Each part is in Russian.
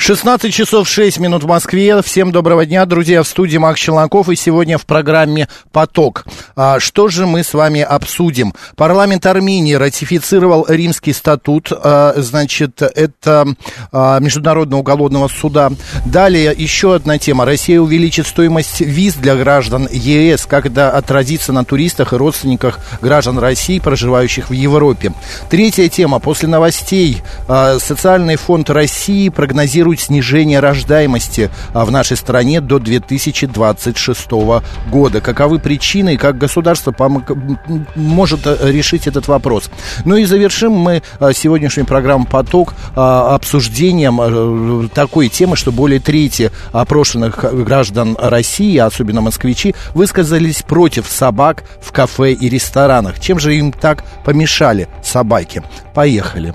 16 часов 6 минут в Москве. Всем доброго дня, друзья, в студии Макс Челноков. И сегодня в программе «Поток». А, что же мы с вами обсудим? Парламент Армении ратифицировал Римский статут. А, значит, это а, Международного уголовного суда. Далее еще одна тема. Россия увеличит стоимость виз для граждан ЕС. Как это отразится на туристах и родственниках граждан России, проживающих в Европе. Третья тема. После новостей а, Социальный фонд России прогнозирует прогнозирует снижение рождаемости а, в нашей стране до 2026 года. Каковы причины и как государство может э, решить этот вопрос? Ну и завершим мы а, сегодняшнюю программу «Поток» а, обсуждением такой темы, что более трети опрошенных граждан России, особенно москвичи, высказались против собак в кафе и ресторанах. Чем же им так помешали собаки? Поехали.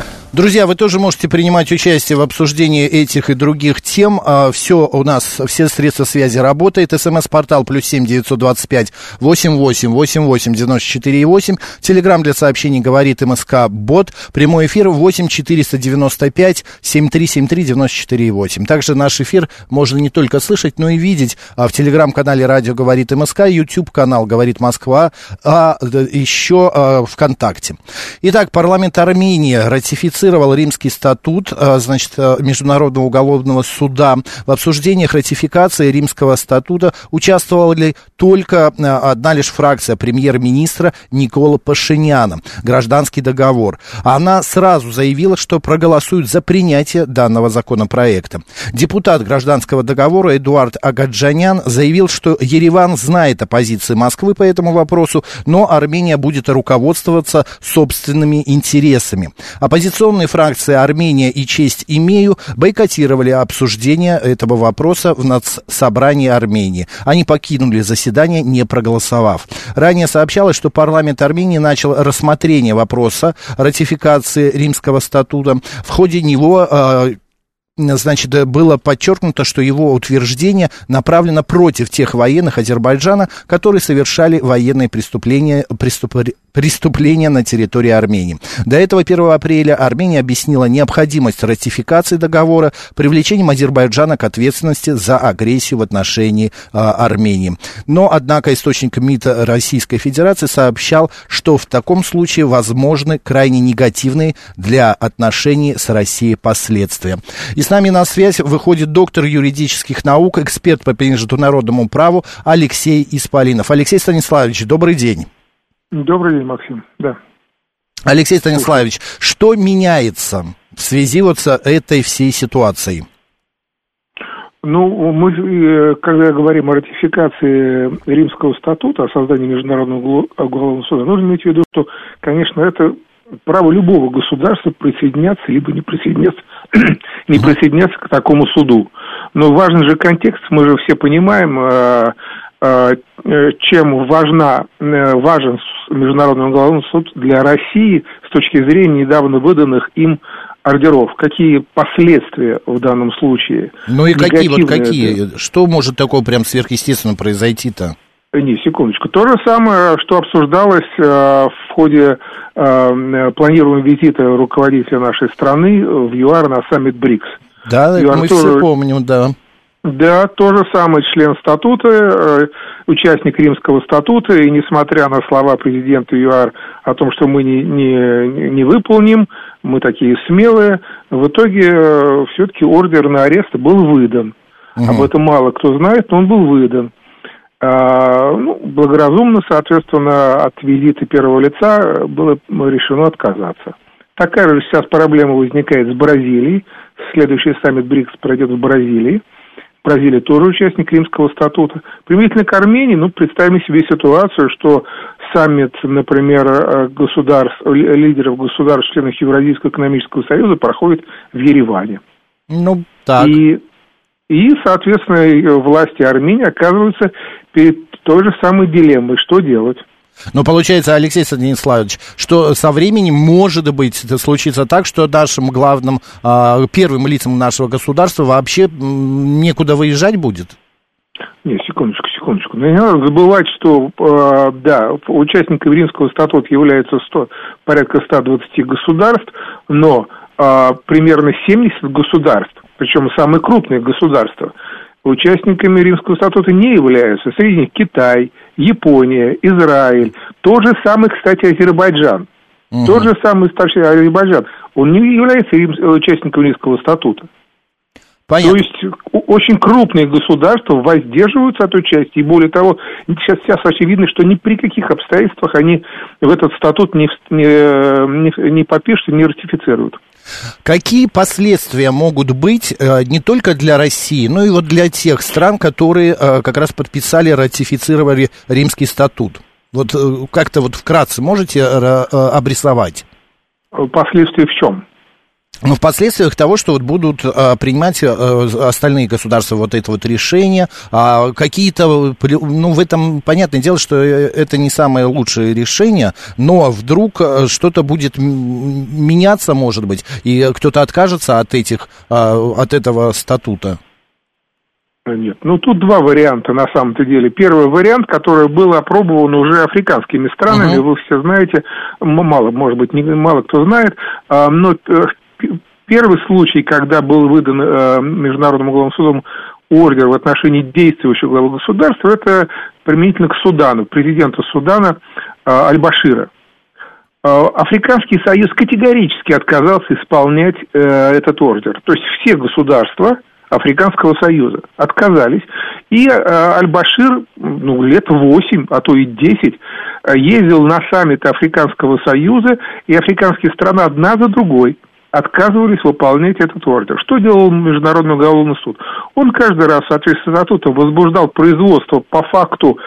Друзья, вы тоже можете принимать участие в обсуждении этих и других тем. А, все у нас, все средства связи работает. СМС-портал плюс семь девятьсот двадцать пять восемь восемь восемь восемь девяносто четыре восемь. Телеграмм для сообщений говорит МСК Бот. Прямой эфир восемь четыреста девяносто пять семь три семь три девяносто четыре восемь. Также наш эфир можно не только слышать, но и видеть а, в телеграм-канале Радио говорит МСК, YouTube канал говорит Москва, а еще а, ВКонтакте. Итак, парламент Армении ратифицировал ратифицировал Римский статут, э, значит, э, Международного уголовного суда. В обсуждениях ратификации Римского статута участвовала ли только э, одна лишь фракция премьер-министра Никола Пашиняна, гражданский договор. Она сразу заявила, что проголосует за принятие данного законопроекта. Депутат гражданского договора Эдуард Агаджанян заявил, что Ереван знает о позиции Москвы по этому вопросу, но Армения будет руководствоваться собственными интересами. Оппозиционные Оппозиционные фракции «Армения» и «Честь имею» бойкотировали обсуждение этого вопроса в Нацсобрании Армении. Они покинули заседание, не проголосовав. Ранее сообщалось, что парламент Армении начал рассмотрение вопроса ратификации Римского статута. В ходе него э, значит, было подчеркнуто, что его утверждение направлено против тех военных Азербайджана, которые совершали военные преступления, преступ, преступления на территории Армении. До этого 1 апреля Армения объяснила необходимость ратификации договора привлечением Азербайджана к ответственности за агрессию в отношении а, Армении. Но, однако, источник МИД Российской Федерации сообщал, что в таком случае возможны крайне негативные для отношений с Россией последствия. И с нами на связь выходит доктор юридических наук, эксперт по международному праву Алексей Исполинов. Алексей Станиславович, добрый день. Добрый день, Максим. Да. Алексей Станиславович, что меняется в связи вот с этой всей ситуацией? Ну, мы, э, когда говорим о ратификации Римского статута, о создании Международного уголовного суда, нужно иметь в виду, что, конечно, это право любого государства присоединяться либо не присоединяться, не присоединяться к такому суду. Но важный же контекст, мы же все понимаем, э, Э, чем важна, э, важен Международный уголовный суд для России с точки зрения недавно выданных им ордеров. Какие последствия в данном случае? Ну и какие вот какие? Это? Что может такого прям сверхъестественно произойти-то? Не, секундочку. То же самое, что обсуждалось э, в ходе э, планируемого визита руководителя нашей страны в ЮАР на саммит БРИКС. Да, ЮАР мы тоже... все помним, да. Да, то же самое член статута, э, участник Римского статута, и несмотря на слова президента ЮАР о том, что мы не, не, не выполним, мы такие смелые, в итоге э, все-таки ордер на арест был выдан. Угу. Об этом мало кто знает, но он был выдан. А, ну, благоразумно, соответственно, от визита первого лица было решено отказаться. Такая же сейчас проблема возникает с Бразилией. Следующий саммит БРИКС пройдет в Бразилии. Бразилия тоже участник Римского статута. Применительно к Армении, ну, представим себе ситуацию, что саммит, например, э, государств, лидеров государств, членов Евразийского экономического союза проходит в Ереване. Ну, так. И, и, соответственно, власти Армении оказываются перед той же самой дилеммой, что делать. Но получается, Алексей Станиславович, что со временем может быть случится так, что нашим главным, а, первым лицам нашего государства вообще некуда выезжать будет? Не, секундочку, секундочку. Но не надо забывать, что, э, да, участниками Римского статута являются 100, порядка 120 государств, но э, примерно 70 государств, причем самые крупные государства, участниками Римского статута не являются. Среди них Китай, Япония, Израиль, тот же самый, кстати, Азербайджан. Угу. Тот же самый старший Азербайджан. Он не является участником Римского статута. Понятно. То есть очень крупные государства воздерживаются от участия. И более того, сейчас, сейчас очевидно, что ни при каких обстоятельствах они в этот статут не, не, не, не подпишут не ратифицируют. Какие последствия могут быть э, не только для России, но и вот для тех стран, которые э, как раз подписали, ратифицировали Римский статут? Вот э, как-то вот вкратце можете обрисовать? Последствия в чем? Но в последствиях того, что вот будут а, принимать а, остальные государства вот это вот решение, а, какие-то, ну, в этом, понятное дело, что это не самое лучшее решение, но вдруг что-то будет меняться, может быть, и кто-то откажется от этих, а, от этого статута. Нет, ну тут два варианта на самом-то деле. Первый вариант, который был опробован уже африканскими странами, uh-huh. вы все знаете, мало, может быть, не, мало кто знает, но э, Первый случай, когда был выдан э, Международным уголовным судом ордер в отношении действующего главы государства, это применительно к Судану, президенту Судана э, Аль-Башира. Э, Африканский союз категорически отказался исполнять э, этот ордер. То есть все государства Африканского союза отказались. И э, Аль-Башир ну, лет 8, а то и 10 э, ездил на саммит Африканского союза, и африканские страны одна за другой – отказывались выполнять этот ордер. Что делал Международный уголовный суд? Он каждый раз в соответствии с статутом возбуждал производство по факту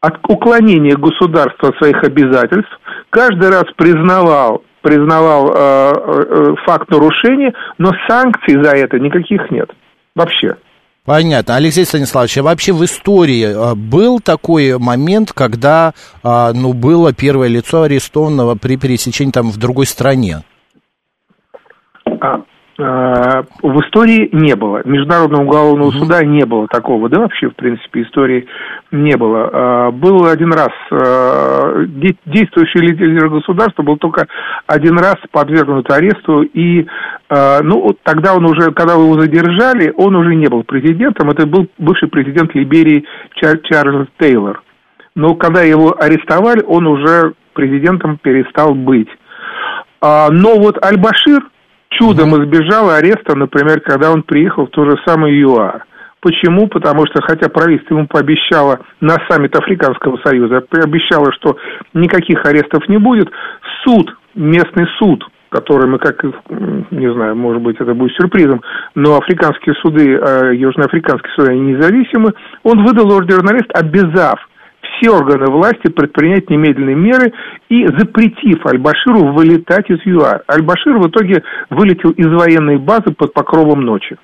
от уклонения государства от своих обязательств, каждый раз признавал признавал э, э, факт нарушения, но санкций за это никаких нет. Вообще. Понятно. Алексей Станиславович, а вообще в истории э, был такой момент, когда э, ну, было первое лицо арестованного при пересечении там в другой стране? А, а, в истории не было. Международного уголовного угу. суда не было такого. Да вообще, в принципе, истории не было. А, был один раз действующий лидер государства был только один раз подвергнут аресту. И ну, тогда он уже, когда его задержали, он уже не был президентом. Это был бывший президент Либерии Чарльз Тейлор. Но когда его арестовали, он уже президентом перестал быть. Но вот Аль-Башир, чудом избежал ареста, например, когда он приехал в то же самое ЮАР. Почему? Потому что, хотя правительство ему пообещало на саммит Африканского союза, пообещало, что никаких арестов не будет, суд, местный суд, который мы как, не знаю, может быть, это будет сюрпризом, но африканские суды, э, южноафриканские суды, они независимы, он выдал ордер на арест, обязав все органы власти предпринять немедленные меры и запретив Аль-Баширу вылетать из ЮАР. Аль-Башир в итоге вылетел из военной базы под покровом ночи.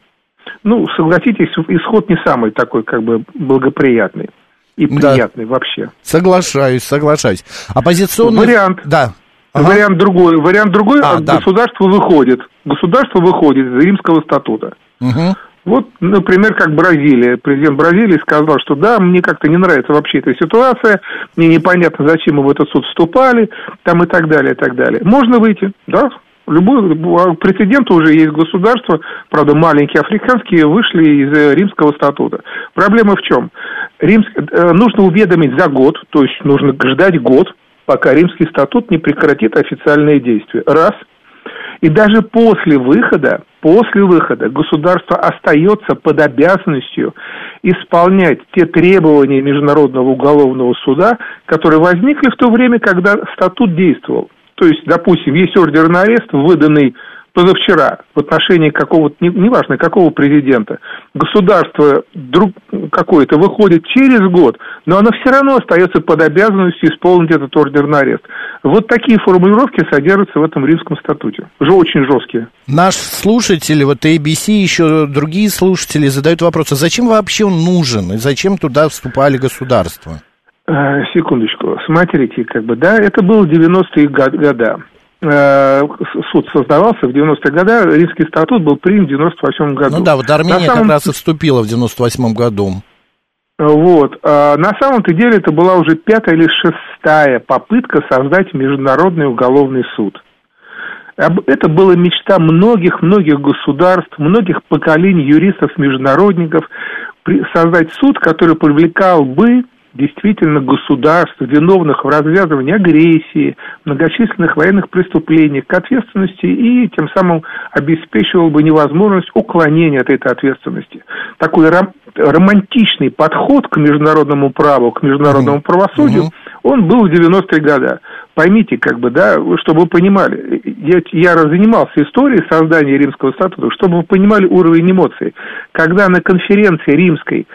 Ну, согласитесь, исход не самый такой, как бы, благоприятный и приятный да. вообще. Соглашаюсь, соглашаюсь. Оппозиционный... Вариант. Да. Ага. Вариант другой. Вариант другой, а, да. государство выходит. Государство выходит из Римского статута. Угу. Вот, например, как Бразилия. Президент Бразилии сказал, что да, мне как-то не нравится вообще эта ситуация, мне непонятно, зачем мы в этот суд вступали, там и так далее, и так далее. Можно выйти, да, Любой прецедент уже есть государства, правда, маленькие африканские, вышли из э, римского статута. Проблема в чем? Римск... Э, нужно уведомить за год, то есть нужно ждать год, пока римский статут не прекратит официальные действия. Раз. И даже после выхода после выхода государство остается под обязанностью исполнять те требования Международного уголовного суда, которые возникли в то время, когда статут действовал. То есть, допустим, есть ордер на арест, выданный позавчера в отношении какого-то, неважно какого президента, государство друг какое-то выходит через год, но оно все равно остается под обязанностью исполнить этот ордер на арест. Вот такие формулировки содержатся в этом римском статуте. Уже очень жесткие. Наш слушатель, вот ABC, еще другие слушатели задают вопрос, а зачем вообще он нужен? И зачем туда вступали государства? Э, секундочку. Смотрите, как бы, да, это было 90-е года. Э, суд создавался в 90-е годы, Римский статут был принят в 98 году. Ну да, вот Армения самом... как раз и вступила в 98 году. Вот. А на самом-то деле это была уже пятая или шестая попытка создать Международный уголовный суд. Это была мечта многих-многих государств, многих поколений юристов-международников создать суд, который привлекал бы действительно государств, виновных в развязывании агрессии, многочисленных военных преступлений к ответственности и тем самым обеспечивал бы невозможность уклонения от этой ответственности. Такой ром- романтичный подход к международному праву, к международному mm-hmm. правосудию, он был в 90-е годы. Поймите, как бы, да, чтобы вы понимали, я, я занимался историей создания римского статута, чтобы вы понимали уровень эмоций. Когда на конференции римской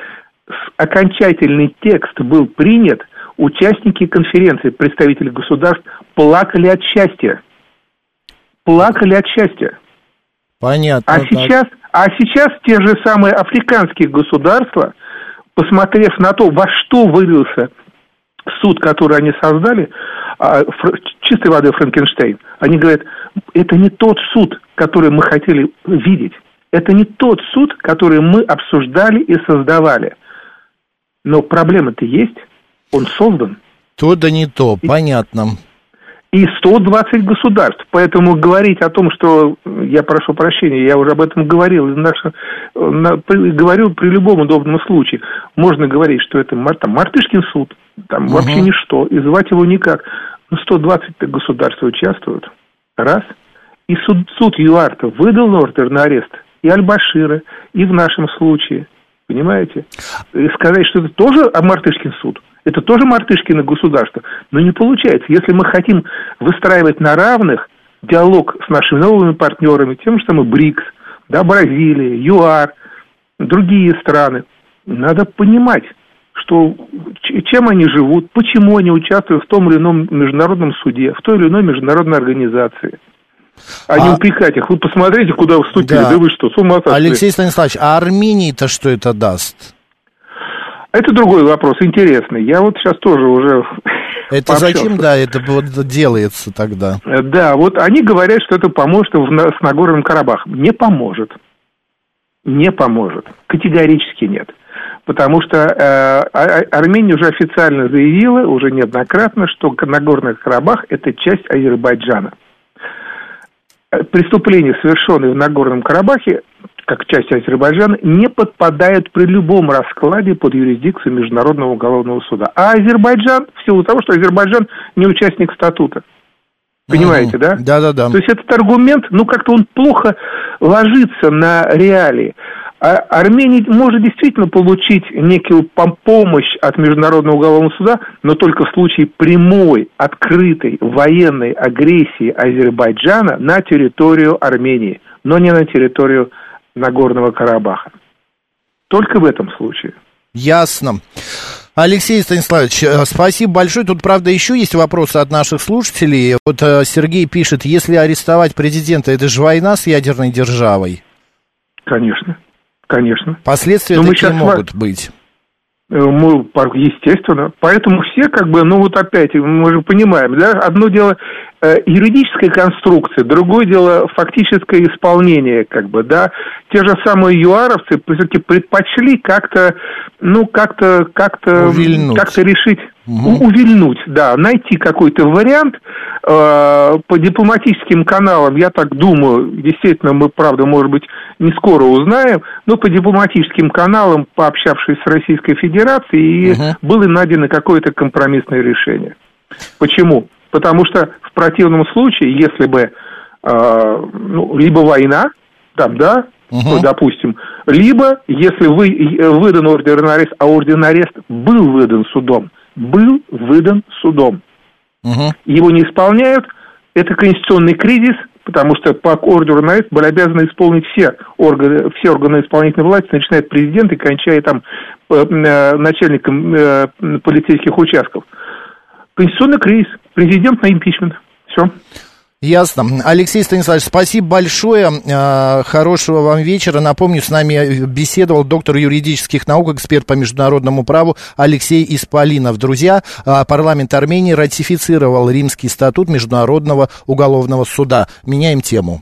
окончательный текст был принят, участники конференции, представители государств, плакали от счастья. Плакали от счастья. Понятно. А сейчас, а сейчас те же самые африканские государства, посмотрев на то, во что вылился суд, который они создали, а, чистой воды Франкенштейн, они говорят, это не тот суд, который мы хотели видеть. Это не тот суд, который мы обсуждали и создавали. Но проблема-то есть, он создан. То да не то, понятно. И 120 государств. Поэтому говорить о том, что, я прошу прощения, я уже об этом говорил, наше, на, при, говорил при любом удобном случае. Можно говорить, что это там, Мартышкин суд, там угу. вообще ничто, и звать его никак. Но 120 государств участвуют. Раз. И суд, суд ЮАРТа выдал ордер на арест и Аль-Башира, и в нашем случае – Понимаете? И сказать, что это тоже Мартышкин суд, это тоже Мартышкино государство. Но не получается. Если мы хотим выстраивать на равных диалог с нашими новыми партнерами, тем же самым БРИКС, да, Бразилия, ЮАР, другие страны, надо понимать, что чем они живут, почему они участвуют в том или ином международном суде, в той или иной международной организации а, а не упрекать их. Вы посмотрите, куда вступили. Да, да вы что, с ума сошли. Алексей Станиславович, а Армении-то что это даст? Это другой вопрос, интересный. Я вот сейчас тоже уже... Это зачем, да, это вот делается тогда? Да, вот они говорят, что это поможет с Нагорным Карабахом. Не поможет. Не поможет. Категорически нет. Потому что э, а, а, Армения уже официально заявила, уже неоднократно, что Нагорный Карабах – это часть Азербайджана. Э, преступления, совершенные в Нагорном Карабахе, как часть Азербайджана, не подпадают при любом раскладе под юрисдикцию Международного уголовного суда. А Азербайджан, в силу того, что Азербайджан не участник статута. Понимаете, да? Да, да, да. То есть этот аргумент, ну, как-то он плохо ложится на реалии. А Армения может действительно получить некую помощь от Международного уголовного суда, но только в случае прямой, открытой военной агрессии Азербайджана на территорию Армении, но не на территорию Нагорного Карабаха. Только в этом случае. Ясно. Алексей Станиславович, э, спасибо большое. Тут, правда, еще есть вопросы от наших слушателей. Вот э, Сергей пишет, если арестовать президента, это же война с ядерной державой? Конечно. Конечно. Последствия Но такие могут быть. Э, мы, естественно. Поэтому все как бы, ну вот опять, мы же понимаем, да, одно дело э, юридическая конструкция, другое дело фактическое исполнение, как бы, да. Те же самые юаровцы все-таки предпочли как-то, ну, как-то, как-то, как-то решить угу. увильнуть, да, найти какой-то вариант э, по дипломатическим каналам, я так думаю, действительно, мы, правда, может быть, не скоро узнаем, но по дипломатическим каналам, пообщавшись с Российской Федерацией, угу. было найдено какое-то компромиссное решение. Почему? Потому что в противном случае, если бы, э, ну, либо война, там, да, угу. допустим, либо, если вы, э, выдан ордер на арест, а ордер на арест был выдан судом, был выдан судом. Угу. Его не исполняют, это конституционный кризис, потому что по ордеру на это были обязаны исполнить все органы, все органы исполнительной власти, начиная от президента и кончая там э, э, начальником полицейских участков. Конституционный кризис, президент на импичмент. Все. Ясно. Алексей Станиславович, спасибо большое. А, хорошего вам вечера. Напомню, с нами беседовал доктор юридических наук, эксперт по международному праву Алексей Исполинов. Друзья, а, парламент Армении ратифицировал Римский статут Международного уголовного суда. Меняем тему.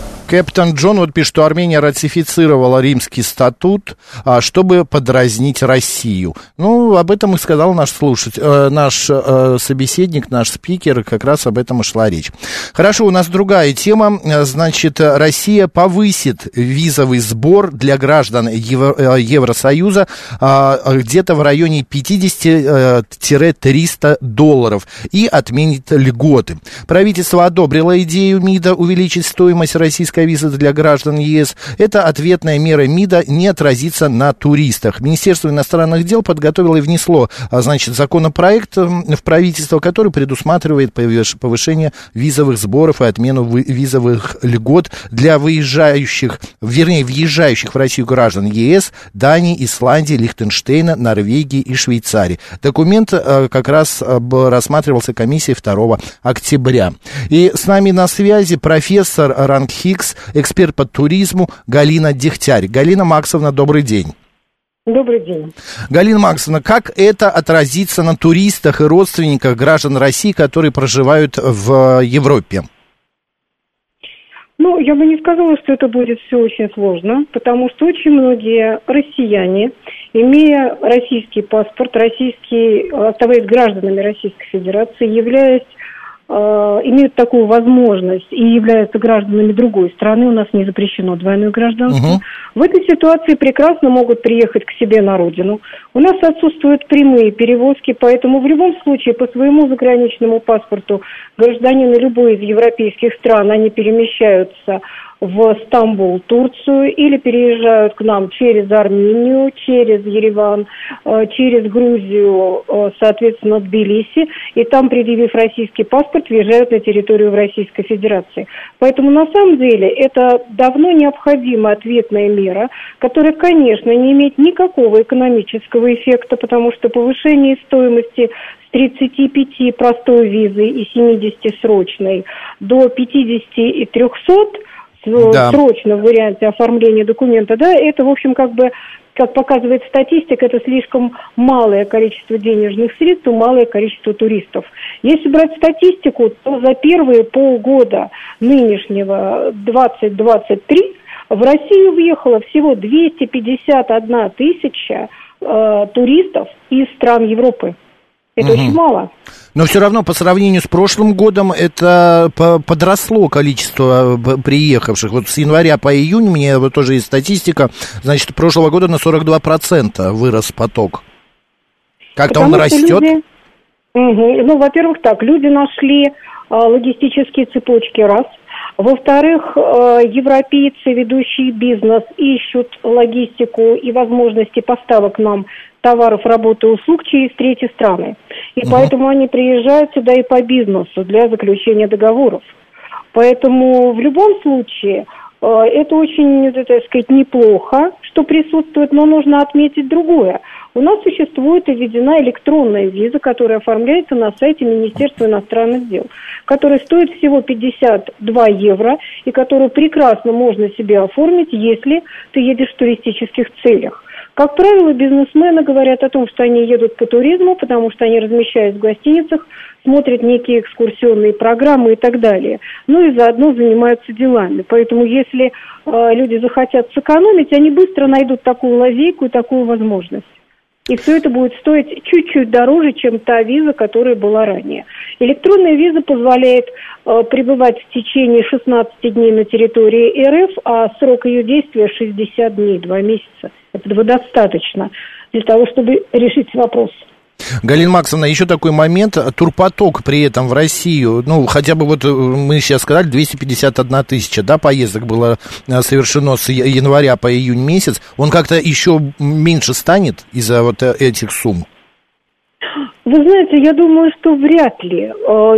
Кэптон Джон вот пишет, что Армения ратифицировала римский статут, а, чтобы подразнить Россию. Ну, об этом и сказал наш слушатель, э, наш э, собеседник, наш спикер, как раз об этом и шла речь. Хорошо, у нас другая тема. Значит, Россия повысит визовый сбор для граждан Евро, э, Евросоюза а, где-то в районе 50-300 долларов и отменит льготы. Правительство одобрило идею МИДа увеличить стоимость российской туристическая виза для граждан ЕС. Это ответная мера МИДа не отразится на туристах. Министерство иностранных дел подготовило и внесло, а, значит, законопроект в правительство, который предусматривает повышение визовых сборов и отмену визовых льгот для выезжающих, вернее, въезжающих в Россию граждан ЕС, Дании, Исландии, Лихтенштейна, Норвегии и Швейцарии. Документ а, как раз а, рассматривался комиссией 2 октября. И с нами на связи профессор Эксперт по туризму Галина Дегтярь. Галина Максовна, добрый день. Добрый день. Галина Максовна, как это отразится на туристах и родственниках граждан России, которые проживают в Европе? Ну, я бы не сказала, что это будет все очень сложно, потому что очень многие россияне, имея российский паспорт, российский, оставаясь гражданами Российской Федерации, являясь Э, имеют такую возможность и являются гражданами другой страны, у нас не запрещено двойное гражданство, угу. в этой ситуации прекрасно могут приехать к себе на родину. У нас отсутствуют прямые перевозки, поэтому в любом случае по своему заграничному паспорту гражданины любой из европейских стран, они перемещаются в Стамбул, Турцию, или переезжают к нам через Армению, через Ереван, э, через Грузию, э, соответственно, Тбилиси, и там, предъявив российский паспорт, въезжают на территорию Российской Федерации. Поэтому, на самом деле, это давно необходимая ответная мера, которая, конечно, не имеет никакого экономического эффекта, потому что повышение стоимости 35 простой визы и 70 срочной до 50 и 300 да. срочном варианте оформления документа, да, это, в общем, как бы как показывает статистика, это слишком малое количество денежных средств, малое количество туристов. Если брать статистику, то за первые полгода нынешнего 2023 в Россию въехало всего 251 тысяча э, туристов из стран Европы. Это угу. очень мало. Но все равно по сравнению с прошлым годом это подросло количество э, приехавших. Вот с января по июнь, у меня вот тоже есть статистика, значит, прошлого года на 42% вырос поток. Как-то он растет? Люди... Угу. Ну, во-первых, так, люди нашли э, логистические цепочки, раз. Во-вторых, э, европейцы, ведущие бизнес, ищут логистику и возможности поставок нам товаров, работы, услуг через третьи страны. И угу. поэтому они приезжают сюда и по бизнесу для заключения договоров. Поэтому в любом случае э, это очень, так сказать, неплохо, что присутствует, но нужно отметить другое. У нас существует и введена электронная виза, которая оформляется на сайте Министерства иностранных дел, которая стоит всего 52 евро и которую прекрасно можно себе оформить, если ты едешь в туристических целях. Как правило, бизнесмены говорят о том, что они едут по туризму, потому что они размещаются в гостиницах, смотрят некие экскурсионные программы и так далее. Ну и заодно занимаются делами. Поэтому если э, люди захотят сэкономить, они быстро найдут такую лазейку и такую возможность. И все это будет стоить чуть-чуть дороже, чем та виза, которая была ранее. Электронная виза позволяет э, пребывать в течение 16 дней на территории РФ, а срок ее действия 60 дней, 2 месяца. Этого достаточно для того, чтобы решить вопрос. Галина Максовна, еще такой момент. Турпоток при этом в Россию, ну, хотя бы вот э, мы сейчас сказали, 251 тысяча, да, поездок было э, совершено с января по июнь месяц. Он как-то еще меньше станет из-за вот э, этих сумм? Вы знаете, я думаю, что вряд ли.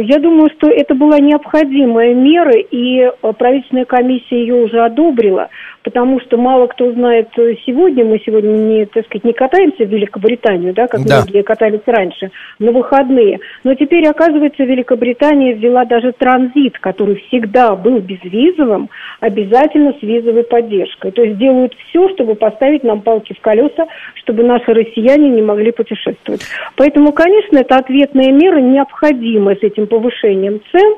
Я думаю, что это была необходимая мера, и правительственная комиссия ее уже одобрила, потому что мало кто знает э, сегодня, мы сегодня не, так сказать, не катаемся в Великобританию, да, как да. многие катались раньше, на выходные. Но теперь, оказывается, Великобритания ввела даже транзит, который всегда был безвизовым, обязательно с визовой поддержкой. То есть делают все, чтобы поставить нам палки в колеса, чтобы наши россияне не могли путешествовать. Поэтому, конечно, это ответная мера необходима с этим повышением цен,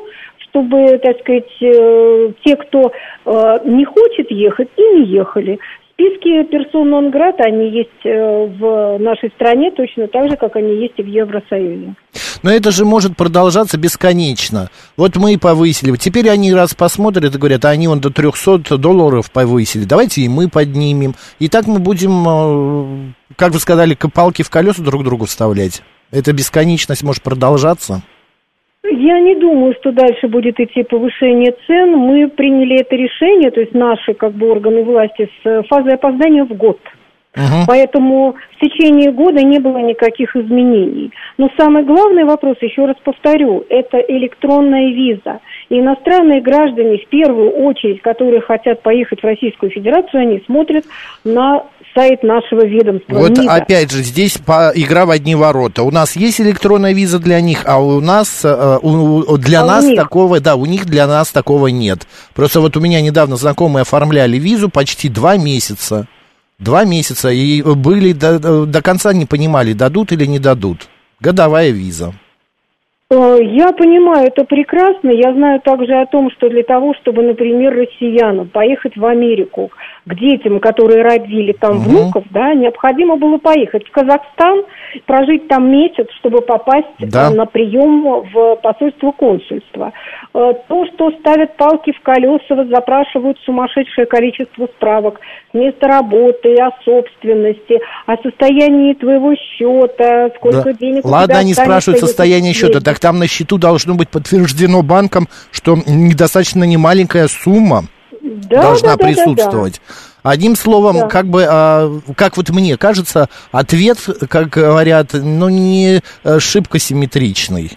чтобы, так сказать, э, те, кто э, не хочет ехать, и не ехали. Списки персон нон грата, они есть э, в нашей стране точно так же, как они есть и в Евросоюзе. Но это же может продолжаться бесконечно. Вот мы и повысили. Теперь они раз посмотрят и говорят, а они вон до 300 долларов повысили. Давайте и мы поднимем. И так мы будем, как вы сказали, палки в колеса друг другу вставлять. Эта бесконечность может продолжаться? Я не думаю, что дальше будет идти повышение цен. Мы приняли это решение, то есть наши как бы органы власти с фазой опоздания в год. Угу. Поэтому в течение года не было никаких изменений. Но самый главный вопрос, еще раз повторю, это электронная виза. И иностранные граждане, в первую очередь, которые хотят поехать в Российскую Федерацию, они смотрят на сайт нашего ведомства. Вот МИДа. опять же, здесь по, игра в одни ворота. У нас есть электронная виза для них, а у нас, э, у, для а нас такого, да, у них для нас такого нет. Просто вот у меня недавно знакомые оформляли визу почти два месяца. Два месяца, и были до, до конца не понимали, дадут или не дадут. Годовая виза. Э, я понимаю, это прекрасно. Я знаю также о том, что для того, чтобы, например, россиянам поехать в Америку к детям, которые родили там угу. внуков, да, необходимо было поехать в Казахстан, прожить там месяц, чтобы попасть да. на прием в посольство консульства. Э, то, что ставят палки в колеса, запрашивают сумасшедшее количество справок с места работы, о собственности, о состоянии твоего счета, сколько да. денег Ладно, у тебя они спрашивают состояние счета, так там на счету должно быть подтверждено банком, что недостаточно немаленькая сумма да, должна да, присутствовать. Да, да. Одним словом, да. как бы, а, как вот мне кажется, ответ, как говорят, ну, не э, шибко симметричный.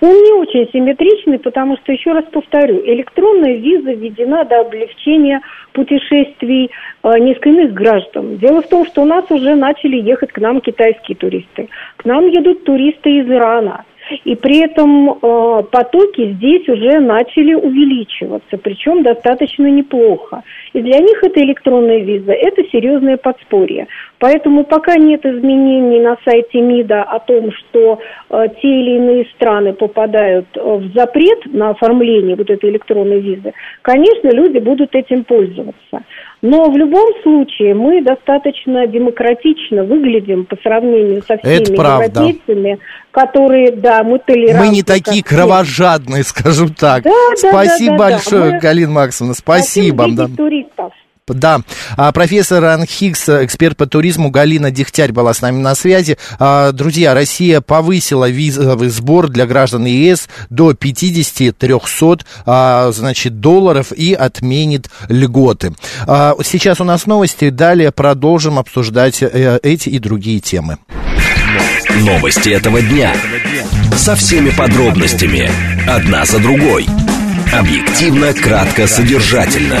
Он не очень симметричный, потому что, еще раз повторю, электронная виза введена до облегчения путешествий э, несколько иных граждан. Дело в том, что у нас уже начали ехать к нам китайские туристы. К нам едут туристы из Ирана. И при этом э, потоки здесь уже начали увеличиваться, причем достаточно неплохо. И для них это электронная виза, это серьезное подспорье. Поэтому пока нет изменений на сайте МИДа о том, что э, те или иные страны попадают э, в запрет на оформление вот этой электронной визы, конечно, люди будут этим пользоваться. Но в любом случае мы достаточно демократично выглядим по сравнению со всеми европейцами, которые, да, мы толерантны. Мы не такие кровожадные, скажем так. Да, спасибо да, да, большое, да, да. Галина Максимовна, спасибо. Да. туристов. Да, а, профессор Анхикс, эксперт по туризму Галина Дегтярь была с нами на связи. А, друзья, Россия повысила визовый сбор для граждан ЕС до 50-300 а, значит, долларов и отменит льготы. Сейчас у нас новости, далее продолжим обсуждать э, эти и другие темы. Новости этого дня. Со всеми подробностями. Одна за другой. Объективно, кратко, содержательно.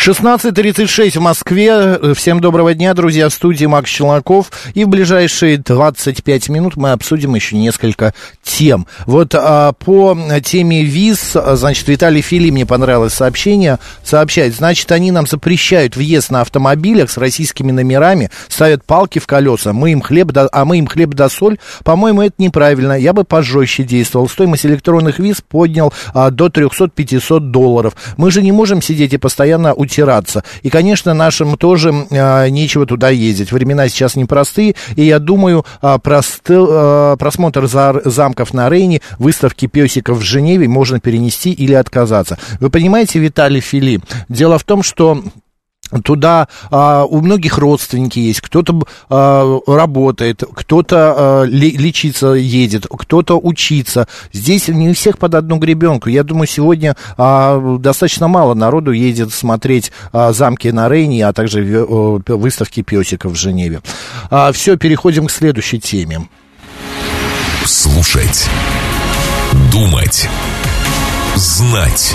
16.36 в Москве. Всем доброго дня, друзья, в студии Макс Челноков. И в ближайшие 25 минут мы обсудим еще несколько тем. Вот а, по теме виз, значит, Виталий Фили, мне понравилось сообщение, сообщает, значит, они нам запрещают въезд на автомобилях с российскими номерами, ставят палки в колеса, мы им хлеб, да, а мы им хлеб да соль. По-моему, это неправильно. Я бы пожестче действовал. Стоимость электронных виз поднял а, до 300-500 долларов. Мы же не можем сидеть и постоянно утираться. И, конечно, нашим тоже а, нечего туда ездить. Времена сейчас непростые, и я думаю, а, просты, а, просмотр за, замков на Рейне, выставки песиков в Женеве можно перенести или отказаться. Вы понимаете, Виталий Филипп, дело в том, что Туда а, у многих родственники есть, кто-то а, работает, кто-то а, лечиться едет, кто-то учиться. Здесь не всех под одну гребенку. Я думаю, сегодня а, достаточно мало народу едет смотреть а, замки на Рейне, а также в, а, выставки песиков в Женеве. А, все, переходим к следующей теме. Слушать. Думать. Знать.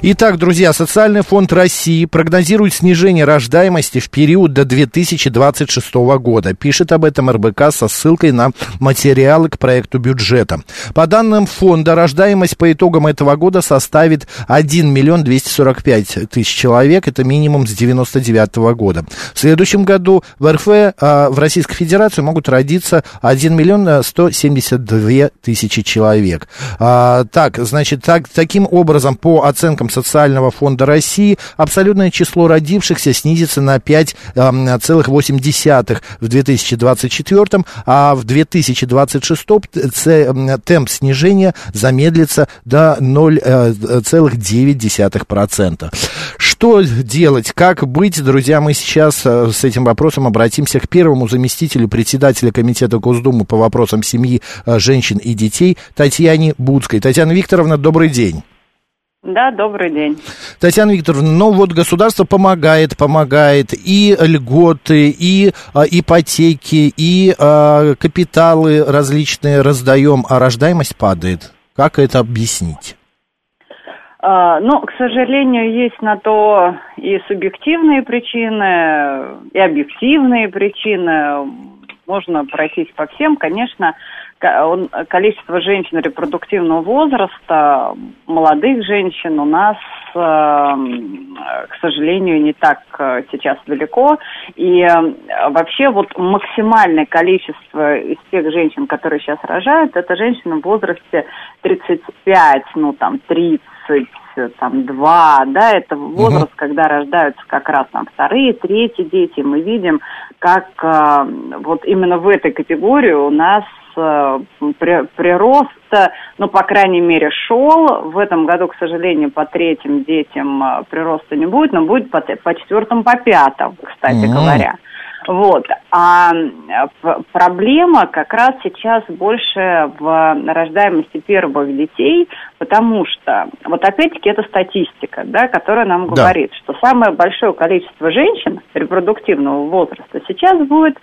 Итак, друзья, Социальный фонд России прогнозирует снижение рождаемости в период до 2026 года. Пишет об этом РБК со ссылкой на материалы к проекту бюджета. По данным фонда, рождаемость по итогам этого года составит 1 миллион 245 тысяч человек. Это минимум с 99 года. В следующем году в РФ, а, в Российской Федерации могут родиться 1 миллион 172 тысячи человек. А, так, значит, так, таким образом, по оценкам данным Социального фонда России, абсолютное число родившихся снизится на 5,8 в 2024, а в 2026 темп снижения замедлится до 0,9%. Что делать? Как быть, друзья? Мы сейчас э, с этим вопросом обратимся к первому заместителю председателя Комитета Госдумы по вопросам семьи, э, женщин и детей Татьяне Будской. Татьяна Викторовна, добрый день. Да, добрый день. Татьяна Викторовна, ну вот государство помогает, помогает, и льготы, и а, ипотеки, и а, капиталы различные раздаем, а рождаемость падает. Как это объяснить? А, ну, к сожалению, есть на то и субъективные причины, и объективные причины. Можно пройтись по всем. Конечно, он, количество женщин репродуктивного возраста, молодых женщин у нас, э, к сожалению, не так э, сейчас велико. И э, вообще вот максимальное количество из тех женщин, которые сейчас рожают, это женщины в возрасте 35, ну там 30, там два, да, это возраст, угу. когда рождаются как раз там вторые, третьи дети. Мы видим, как э, вот именно в этой категории у нас Э, прирост, ну, по крайней мере, шел. В этом году, к сожалению, по третьим детям э, прироста не будет, но будет по, по четвертым, по пятым, кстати mm-hmm. говоря. Вот. А проблема как раз сейчас больше в рождаемости первых детей, потому что, вот опять-таки, это статистика, да, которая нам да. говорит, что самое большое количество женщин репродуктивного возраста сейчас будет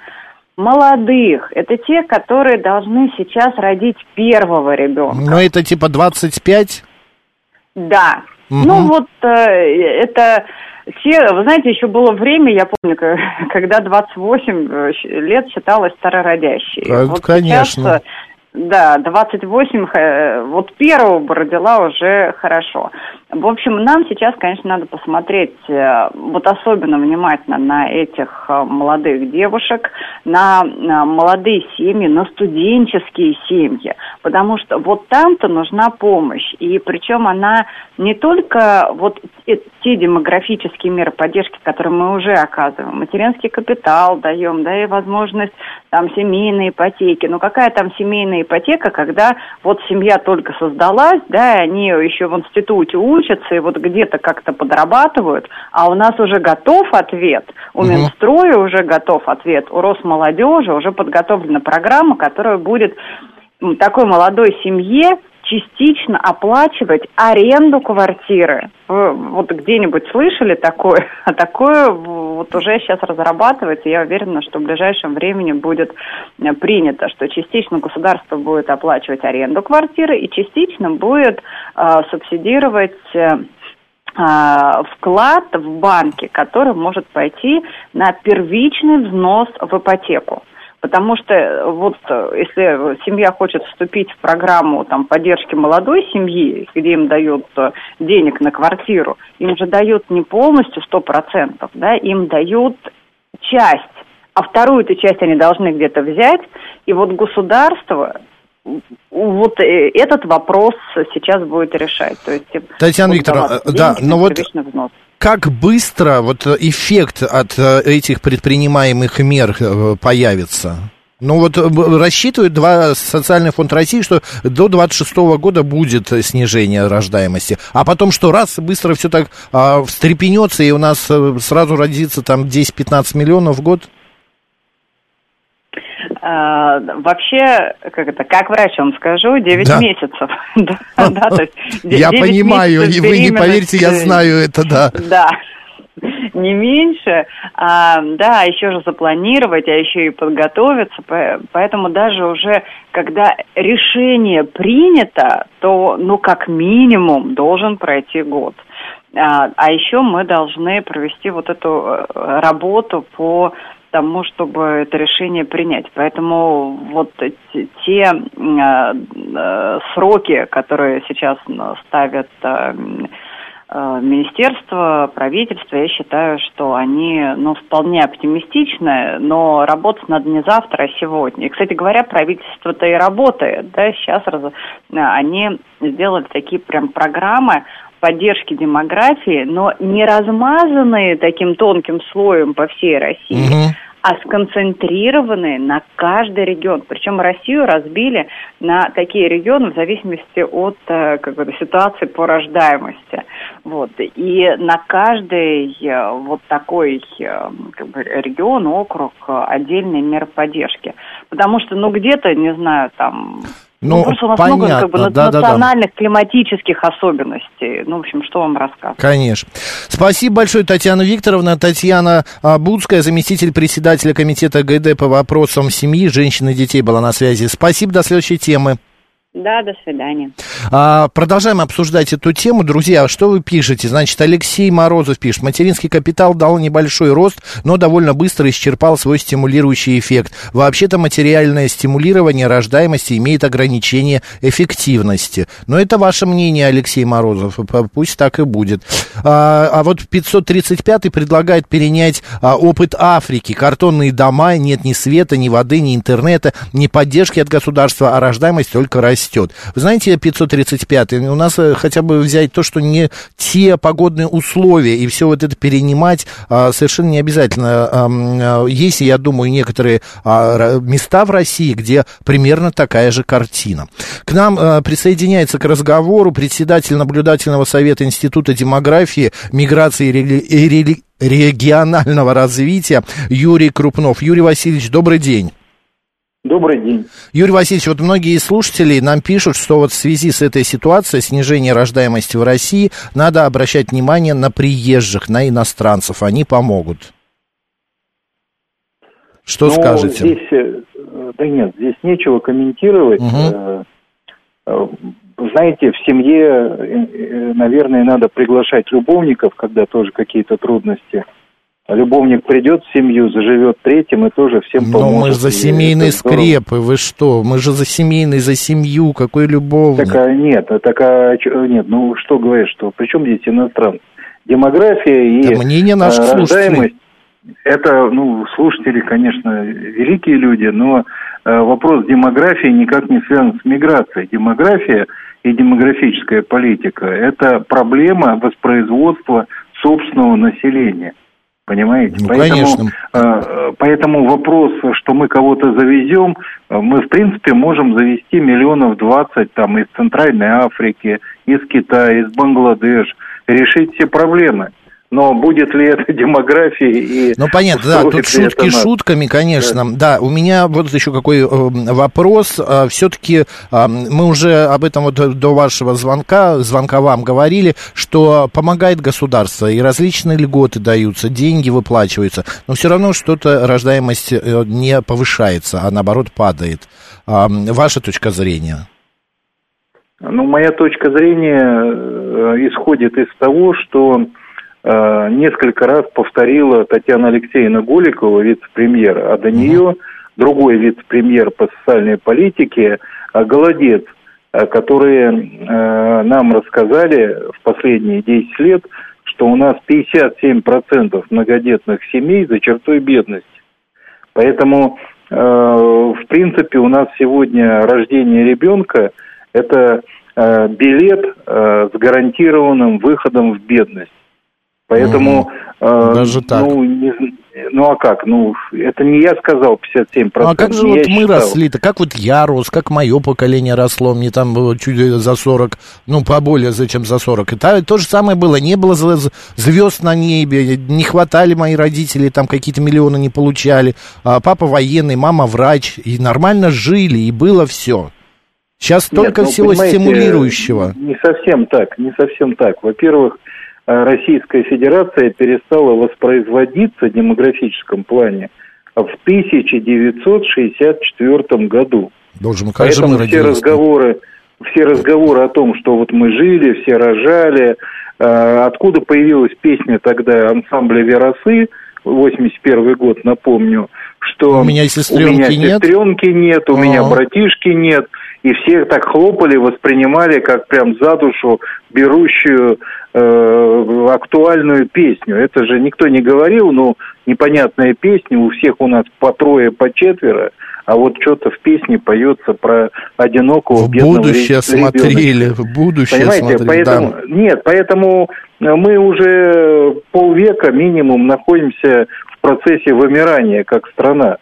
молодых. Это те, которые должны сейчас родить первого ребенка. Ну, это типа 25? Да. Угу. Ну, вот э, это те, вы знаете, еще было время, я помню, когда 28 э, лет считалось старородящей. Это, вот конечно. Сейчас, да, 28, э, вот первого бы родила уже хорошо. В общем, нам сейчас, конечно, надо посмотреть э, вот особенно внимательно на этих э, молодых девушек, на молодые семьи, на студенческие семьи, потому что вот там-то нужна помощь. И причем она не только вот те демографические меры поддержки, которые мы уже оказываем, материнский капитал даем, да, и возможность там семейной ипотеки. Ну какая там семейная ипотека, когда вот семья только создалась, да, и они еще в институте учатся и вот где-то как-то подрабатывают, а у нас уже готов ответ, у угу. Минстроя уже готов ответ, у Росмолодежи уже подготовлена программа, которая будет такой молодой семье частично оплачивать аренду квартиры. Вы вот где-нибудь слышали такое? А такое вот уже сейчас разрабатывается. Я уверена, что в ближайшем времени будет э, принято, что частично государство будет оплачивать аренду квартиры и частично будет э, субсидировать э, э вклад в банке, который может пойти на первичный взнос в ипотеку. Потому что э, вот э, если семья хочет вступить в программу там, поддержки молодой семьи, где им дают э, денег на квартиру, им же дают не полностью сто процентов, да, им дают часть, а вторую эту часть они должны где-то взять, и вот государство вот этот вопрос сейчас будет решать. То есть, Татьяна Викторовна, да, но вот взнос как быстро вот эффект от э, этих предпринимаемых мер э, появится? Ну вот э, рассчитывает два социальный фонд России, что до 26 года будет снижение рождаемости, а потом что раз быстро все так а, встрепенется и у нас э, сразу родится там 10-15 миллионов в год. А, вообще, как это, как врач вам скажу, 9 Да. месяцев. Да, да, то есть де- Я 9 понимаю, и вы не поверите, я знаю это, да. Да. Не меньше, а, да, еще же запланировать, а еще и подготовиться, по- поэтому даже уже, когда решение принято, то, ну, как минимум, должен пройти год. А, а еще мы должны провести вот эту э, работу по тому, чтобы это решение принять. Поэтому вот те, э, э, сроки, которые сейчас ставят э, э, министерство, правительство, я считаю, что они, ну, вполне оптимистичны, но работать надо не завтра, а сегодня. И, кстати говоря, правительство-то и работает, да, сейчас раз- они сделали такие прям программы поддержки демографии, но не размазанные таким тонким слоем по всей России, Мгм. а сконцентрированные на каждый регион. Причем Россию разбили на такие регионы в зависимости от э, как бы, ситуации по рождаемости. Вот. И на каждый э, вот такой э, как бы, регион, округ отдельные меры поддержки. Потому что, ну, где-то, не знаю, там... Ну, просто у нас понятно, много как бы, да-да-да. национальных климатических особенностей. Ну, в общем, что вам рассказывать? Конечно. Спасибо большое, Татьяна Викторовна. Татьяна а, Будская, заместитель председателя комитета ГД по вопросам семьи, женщин и детей была на связи. Спасибо, до следующей темы. Да, до свидания. А, продолжаем обсуждать эту тему. Друзья, что вы пишете? Значит, Алексей Морозов пишет. Материнский капитал дал небольшой рост, но довольно быстро исчерпал свой стимулирующий эффект. Вообще-то материальное стимулирование рождаемости имеет ограничение эффективности. Но это ваше мнение, Алексей Морозов. Пусть так и будет. А, а вот 535 предлагает перенять а, опыт Африки. Картонные дома, нет ни света, ни воды, ни интернета, ни поддержки от государства, а рождаемость только растет. Вы знаете, 535 у нас э, хотя бы взять то, что не те погодные условия, и все вот это перенимать а, совершенно не обязательно. А, Есть, я думаю, некоторые а, места в России, где примерно такая же картина. К нам а, присоединяется к разговору председатель наблюдательного совета Института демографии, миграции и рели- регионального развития Юрий Крупнов. Юрий Васильевич, добрый день. Добрый день. Юрий Васильевич, вот многие слушатели нам пишут, что вот в связи с этой ситуацией, снижения рождаемости в России, надо обращать внимание на приезжих, на иностранцев, они помогут. Что Ну, скажете? Здесь, э, да нет, здесь нечего комментировать. Э, Знаете, в семье, наверное, надо приглашать любовников, когда тоже какие-то трудности. А Любовник придет в семью, заживет третьим и тоже всем Но поможет. мы же за семейные скрепы, вы что? Мы же за семейный, за семью, какой любовник? Так, а, нет, а так, а, нет, ну что говоришь, что при чем здесь иностранцы? Демография и Это мнение наших а, слушателей. рождаемость, это, ну, слушатели, конечно, великие люди, но э, вопрос демографии никак не связан с миграцией. Демография и демографическая политика – это проблема воспроизводства собственного населения. Понимаете? Ну, поэтому, конечно. э, поэтому вопрос, что мы кого-то завезем, э, мы, в принципе, можем завести миллионов двадцать там из Центральной Африки, из Китая, из Бангладеш, решить все проблемы. Но будет ли это демография и... Ну, понятно, да, тут шутки это шутками, конечно. Да. у меня вот еще какой э, вопрос. Все-таки мы уже об этом вот до вашего звонка, звонка вам говорили, что помогает государство, и различные льготы даются, деньги выплачиваются, но все равно что-то рождаемость э, не повышается, а наоборот падает. А, Ваша точка зрения? Ну, моя точка зрения э, исходит из того, что несколько раз повторила Татьяна Алексеевна Голикова, вице-премьер, а до нее другой вице-премьер по социальной политике, э, Голодец, э, которые э, нам рассказали в последние 10 лет, что у нас 57% многодетных семей за чертой бедности. Поэтому, э, в принципе, у нас сегодня рождение ребенка – это э, билет э, с гарантированным выходом в бедность. Поэтому... Э, Даже так. Ну, не, ну а как? Ну, это не я сказал 57%. Ну, а как же вот мы росли-то? Как вот я рос, как мое поколение росло, мне там было чуть за 40, ну, поболее, зачем за 40. И то, то же самое было, не было звезд на небе, не хватали мои родители, там какие-то миллионы не получали. А папа военный, мама врач, и нормально жили, и было все. Сейчас Нет, только ну, всего стимулирующего. Не совсем так, не совсем так. Во-первых, Э, Российская Федерация перестала воспроизводиться в демографическом плане в 1964 году. Боже мой, как Поэтому же все разговоры, все разговоры о том, что вот мы жили, все рожали, э, откуда появилась песня тогда ансамбля «Веросы», 81 год, напомню, что у меня сестренки, у меня сестренки нет, нет у А-а-а. меня братишки нет, и все так хлопали, воспринимали как прям за душу берущую э, актуальную песню. Это же никто не говорил, ну, непонятная песня, у всех у нас по трое, по четверо, а вот что-то в песне поется про одинокого в бедного будущее ребенка. смотрели, в будущее Понимаете, смотрели, поэтому, да. нет, поэтому мы уже полвека минимум находимся в процессе вымирания как страна.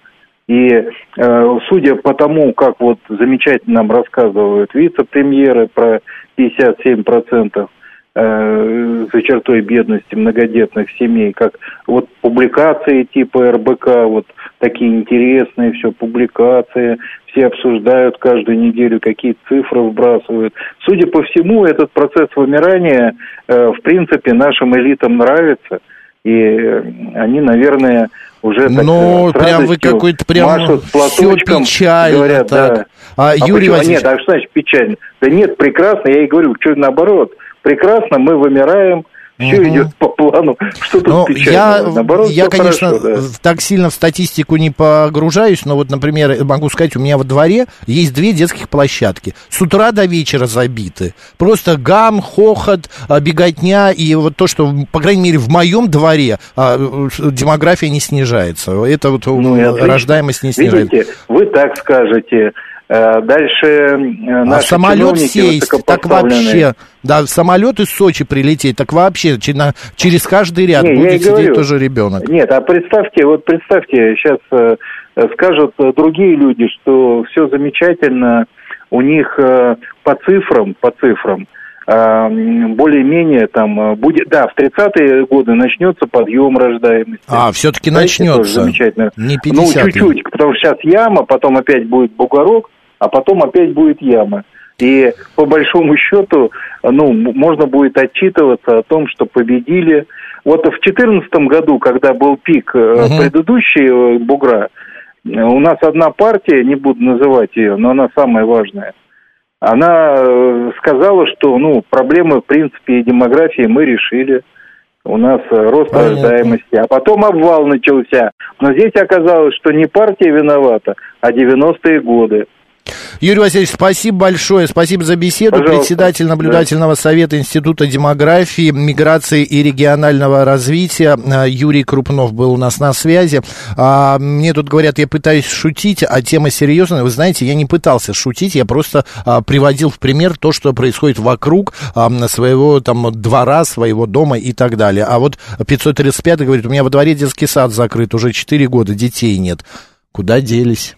И э, судя по тому, как вот замечательно нам рассказывают вице-премьеры про 57% э, за чертой бедности многодетных семей, как вот публикации типа РБК, вот такие интересные все публикации, все обсуждают каждую неделю, какие цифры вбрасывают. Судя по всему, этот процесс вымирания, э, в принципе, нашим элитам нравится, и они, наверное, уже так Ну, прям вы какой-то прям машут все печально говорят, так. Да. А, а Юрий почему? Васильевич... Нет, а что значит печально? Да нет, прекрасно, я и говорю, что наоборот. Прекрасно, мы вымираем, все угу. идет по плану. Что тут но печально? Я, Наоборот, я конечно, хорошо, да. так сильно в статистику не погружаюсь, но вот, например, могу сказать, у меня во дворе есть две детских площадки. С утра до вечера забиты. Просто гам, хохот, а, беготня. И вот то, что, по крайней мере, в моем дворе а, демография не снижается. Это вот ну, рождаемость не снижается. Видите, вы так скажете, дальше э, а наши а самолет сесть, так вообще, да, самолет из Сочи прилететь, так вообще через каждый ряд Не, будет сидеть говорю. тоже ребенок. Нет, а представьте, вот представьте, сейчас э, скажут другие люди, что все замечательно, у них по цифрам, по цифрам, более-менее там будет, да, в 30-е годы начнется подъем рождаемости. А, все-таки начнется. Замечательно. Не 50 Ну, чуть-чуть, потому что сейчас яма, потом опять будет бугорок, а потом опять будет яма. И по большому счету, ну, можно будет отчитываться о том, что победили. Вот в 2014 году, когда был пик угу. предыдущей э, бугра, у нас одна партия, не буду называть ее, но она самая важная, она э, сказала, что ну, проблемы, в принципе, демографии мы решили. У нас рост Понятно. рождаемости. А потом обвал начался. Но здесь оказалось, что не партия виновата, а 90-е годы. Юрий Васильевич, спасибо большое. Спасибо за беседу. Пожалуйста. Председатель наблюдательного да. совета Института демографии, миграции и регионального развития э, Юрий Крупнов был у нас на связи. А, мне тут говорят, я пытаюсь шутить, а тема серьезная. Вы знаете, я не пытался шутить, я просто а, приводил в пример то, что происходит вокруг а, своего там двора, своего дома и так далее. А вот 535 говорит, у меня во дворе детский сад закрыт, уже 4 года, детей нет. Куда делись?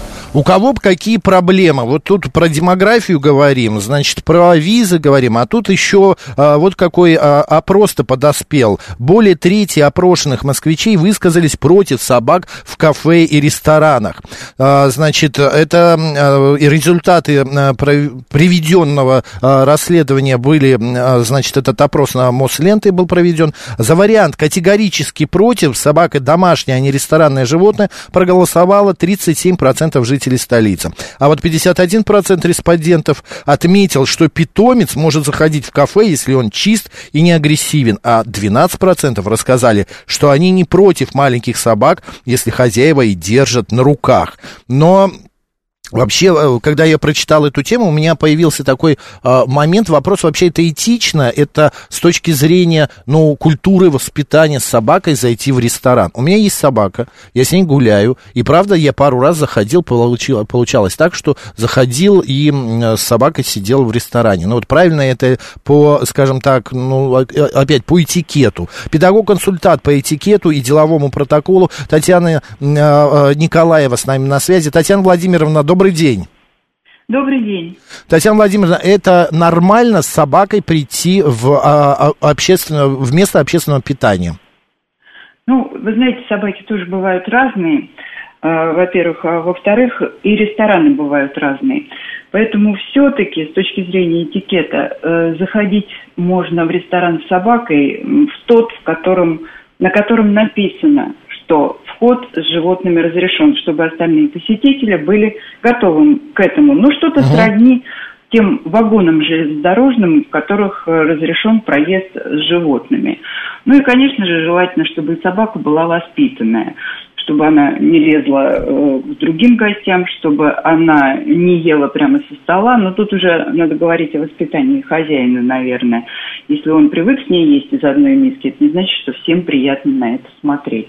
у кого какие проблемы? Вот тут про демографию говорим, значит, про визы говорим, а тут еще а, вот какой а, опрос-то подоспел. Более трети опрошенных москвичей высказались против собак в кафе и ресторанах. А, значит, это а, результаты а, приведенного а, расследования были, а, значит, этот опрос на Мослентой был проведен. За вариант категорически против собака домашняя, а не ресторанное животное проголосовало 37% жителей жителей столицы. А вот 51% респондентов отметил, что питомец может заходить в кафе, если он чист и не агрессивен, а 12% рассказали, что они не против маленьких собак, если хозяева и держат на руках. Но Вообще, э, когда я прочитал эту тему, у меня появился такой э, момент, вопрос, вообще это этично, это с точки зрения, ну, культуры воспитания с собакой зайти в ресторан. У меня есть собака, я с ней гуляю, и правда, я пару раз заходил, получил, получалось так, что заходил и с собакой сидел в ресторане. Ну, вот правильно это по, скажем так, ну, опять по этикету. Педагог-консультант по этикету и деловому протоколу Татьяна э, э, Николаева с нами на связи. Татьяна Владимировна, добрый добрый день. Добрый день. Татьяна Владимировна, это нормально с собакой прийти в, а, а, общественное, в место общественного питания? Ну, вы знаете, собаки тоже бывают разные, а, во-первых. А во-вторых, и рестораны бывают разные. Поэтому все-таки с точки зрения этикета э, заходить можно в ресторан с собакой в тот, в котором, на котором написано, что вход с животными разрешен, чтобы остальные посетители были готовы к этому. Ну, что-то uh-huh. сродни тем вагонам железнодорожным, в которых э, разрешен проезд с животными. Ну и, конечно же, желательно, чтобы собака была воспитанная чтобы она не лезла э, к другим гостям, чтобы она не ела прямо со стола. Но тут уже надо говорить о воспитании хозяина, наверное. Если он привык с ней есть из одной миски, это не значит, что всем приятно на это смотреть.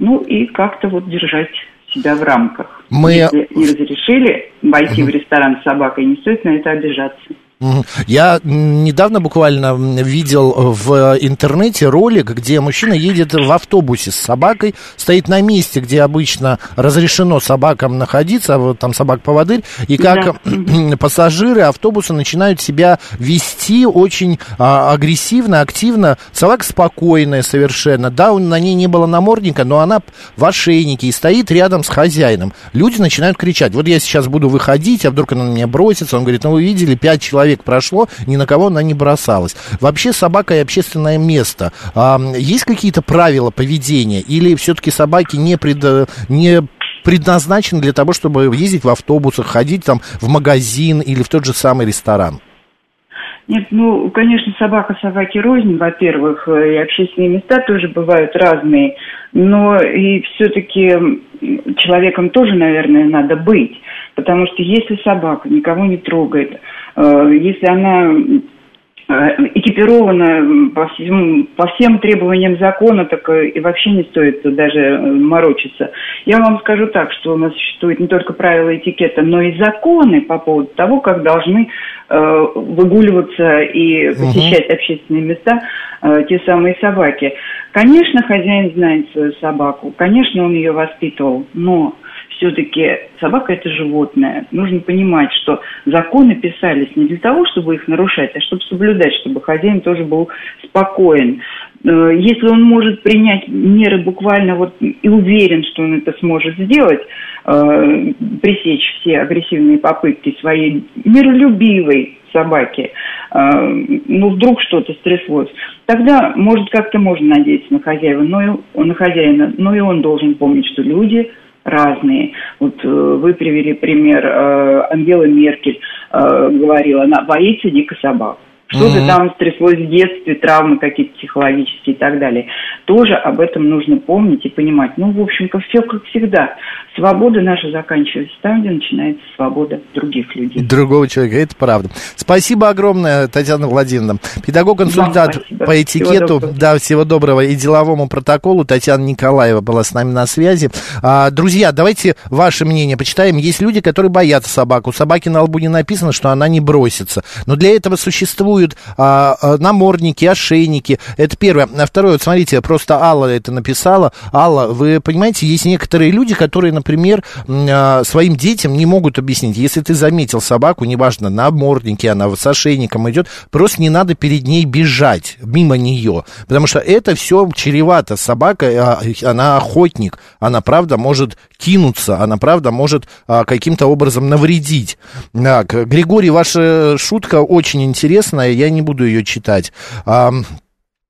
Ну и как-то вот держать себя в рамках. Мы... Если не разрешили войти в ресторан с собакой, не стоит на это обижаться. Я недавно буквально видел в интернете ролик, где мужчина едет в автобусе с собакой, стоит на месте, где обычно разрешено собакам находиться, а вот там собак-поводырь, и как да. пассажиры автобуса начинают себя вести очень а, агрессивно, активно. Собака спокойная совершенно, да, на ней не было намордника, но она в ошейнике и стоит рядом с хозяином. Люди начинают кричать, вот я сейчас буду выходить, а вдруг она на меня бросится. Он говорит, ну вы видели, пять человек человек прошло, ни на кого она не бросалась. Вообще собака и общественное место. А, есть какие-то правила поведения? Или все-таки собаки не, пред, не предназначены для того, чтобы ездить в автобусах, ходить там в магазин или в тот же самый ресторан? Нет, ну, конечно, собака собаки рознь, во-первых, и общественные места тоже бывают разные, но и все-таки человеком тоже, наверное, надо быть, потому что если собака никого не трогает, Э, если она э, экипирована по всем, по всем требованиям закона, так и вообще не стоит даже э, морочиться. Я вам скажу так, что у нас существует не только правила этикета, но и законы по поводу того, как должны э, выгуливаться и посещать угу. общественные места э, те самые собаки. Конечно, хозяин знает свою собаку, конечно, он ее воспитывал, но все-таки собака это животное. Нужно понимать, что законы писались не для того, чтобы их нарушать, а чтобы соблюдать, чтобы хозяин тоже был спокоен. Э, если он может принять меры буквально вот и уверен, что он это сможет сделать, э, пресечь все агрессивные попытки своей миролюбивой собаки, э, ну вдруг что-то стряслось, тогда может как-то можно надеяться на хозяина, но и, на хозяина, но и он должен помнить, что люди разные. Вот э, вы привели пример э, Ангелы Меркель э, говорила, она боится дико собак. Что-то mm-hmm. там стряслось в детстве, травмы какие-то психологические и так далее. Тоже об этом нужно помнить и понимать. Ну, в общем-то, все как всегда. Свобода наша заканчивается там, где начинается свобода других людей. Другого человека, это правда. Спасибо огромное, Татьяна Владимировна. Педагог-консультант по этикету, всего да, всего доброго и деловому протоколу. Татьяна Николаева была с нами на связи. А, друзья, давайте ваше мнение почитаем. Есть люди, которые боятся собаку. У собаки на лбу не написано, что она не бросится. Но для этого существует существуют а, а, намордники, ошейники. Это первое. А второе, вот смотрите, просто Алла это написала. Алла, вы понимаете, есть некоторые люди, которые, например, а, своим детям не могут объяснить. Если ты заметил собаку, неважно, на наморднике она с ошейником идет, просто не надо перед ней бежать мимо нее. Потому что это все чревато. Собака, а, она охотник. Она, правда, может кинуться. Она, правда, может а, каким-то образом навредить. Так, Григорий, ваша шутка очень интересная я не буду ее читать. А,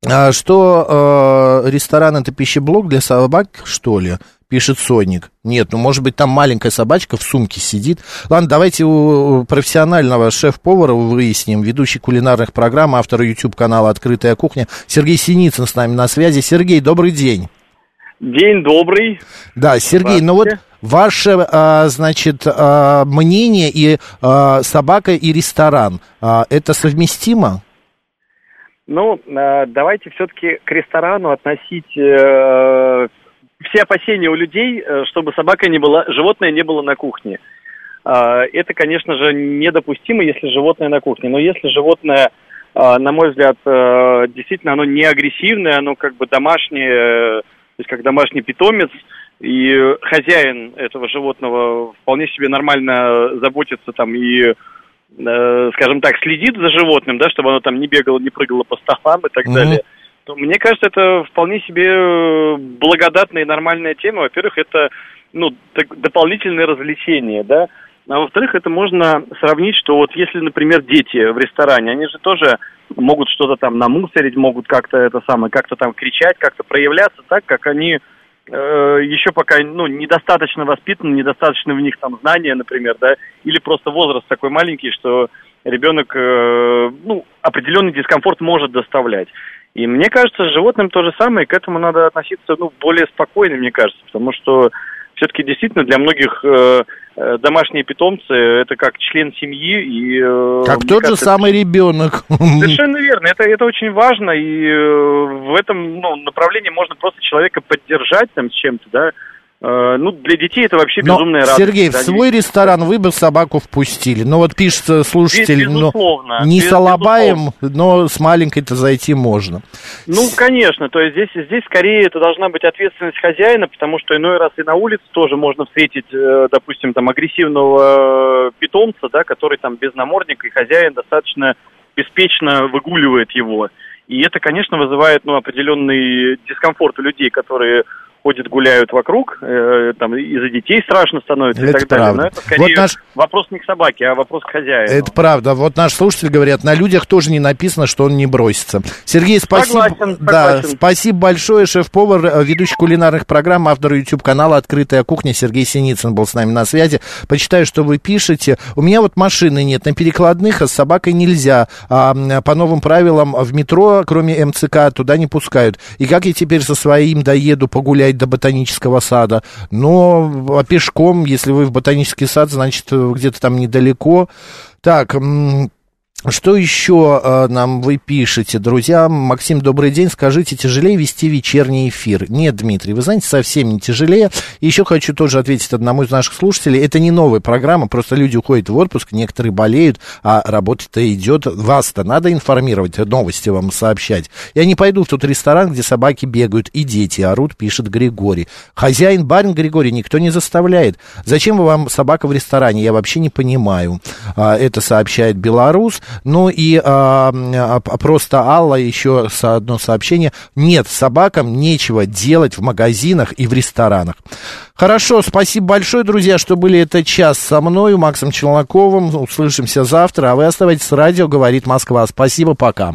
а что э, ресторан это пищеблок для собак, что ли? Пишет Соник. Нет, ну может быть там маленькая собачка в сумке сидит. Ладно, давайте у профессионального шеф-повара выясним, ведущий кулинарных программ, автор YouTube канала «Открытая кухня» Сергей Синицын с нами на связи. Сергей, добрый день. День добрый. Да, Сергей, ну вот ваше, а, значит, а, мнение и а, собака и ресторан, это совместимо? Ну, давайте все-таки к ресторану относить э, все опасения у людей, э, чтобы собака не была, животное не было на кухне. Это, конечно же, недопустимо, если животное на кухне. Но если животное, на мой взгляд, э, действительно оно не агрессивное, оно как бы домашнее, то есть как домашний питомец, и хозяин этого животного вполне себе нормально заботится там и Э, скажем так, следит за животным, да, чтобы оно там не бегало, не прыгало по столам и так mm-hmm. далее, то мне кажется, это вполне себе э, благодатная и нормальная тема. Во-первых, это ну, дополнительное развлечение, да, а во-вторых, это можно сравнить, что вот если, например, дети в ресторане, они же тоже могут что-то там намусорить, могут как-то это самое, как-то там кричать, как-то проявляться так, как они э, еще пока ну, недостаточно воспитаны, недостаточно в них там знания, например, да, или просто возраст такой маленький, что ребенок э, ну, определенный дискомфорт может доставлять. И мне кажется, с животным то же самое, к этому надо относиться ну, более спокойно, мне кажется, потому что все-таки действительно для многих э, Э, домашние питомцы это как член семьи и э, как тот кажется, же самый ребенок совершенно верно. Это это очень важно и в этом ну, направлении можно просто человека поддержать там с чем-то да ну, для детей это вообще но, безумная радость. Сергей, в свой ресторан вы бы собаку впустили. Ну, вот пишет слушатель, ну, не без, салабаем, но с маленькой-то зайти можно. Ну, конечно, то есть здесь, здесь скорее это должна быть ответственность хозяина, потому что иной раз и на улице тоже можно встретить, э, допустим, там, агрессивного э, питомца, да, который там без намордника, и хозяин достаточно беспечно выгуливает его. И это, конечно, вызывает ну, определенный дискомфорт у людей, которые ходят, гуляют вокруг, э, там из-за детей страшно становится это и так правда. далее. Но это скорее вот наш... вопрос не к собаке, а вопрос к хозяину. Это правда. Вот наш слушатель говорят, на людях тоже не написано, что он не бросится. Сергей, спасибо. Согласен, да, согласен. спасибо большое. Шеф-повар, э, ведущий кулинарных программ, автор YouTube-канала «Открытая кухня» Сергей Синицын был с нами на связи. Почитаю, что вы пишете. У меня вот машины нет на перекладных, а с собакой нельзя. А, по новым правилам в метро, кроме МЦК, туда не пускают. И как я теперь со своим доеду погулять доезжать до ботанического сада, но а пешком, если вы в ботанический сад, значит, где-то там недалеко. Так, что еще э, нам вы пишете, друзья? Максим, добрый день. Скажите, тяжелее вести вечерний эфир? Нет, Дмитрий, вы знаете, совсем не тяжелее. Еще хочу тоже ответить одному из наших слушателей. Это не новая программа, просто люди уходят в отпуск, некоторые болеют, а работа-то идет. Вас-то надо информировать, новости вам сообщать. Я не пойду в тот ресторан, где собаки бегают и дети орут, пишет Григорий. Хозяин, барин Григорий, никто не заставляет. Зачем вам собака в ресторане? Я вообще не понимаю. А, это сообщает Беларус. Ну и а, а, просто Алла еще одно сообщение. Нет, собакам нечего делать в магазинах и в ресторанах. Хорошо, спасибо большое, друзья, что были этот час со мной, Максом Челноковым. Услышимся завтра, а вы оставайтесь с радио «Говорит Москва». Спасибо, пока.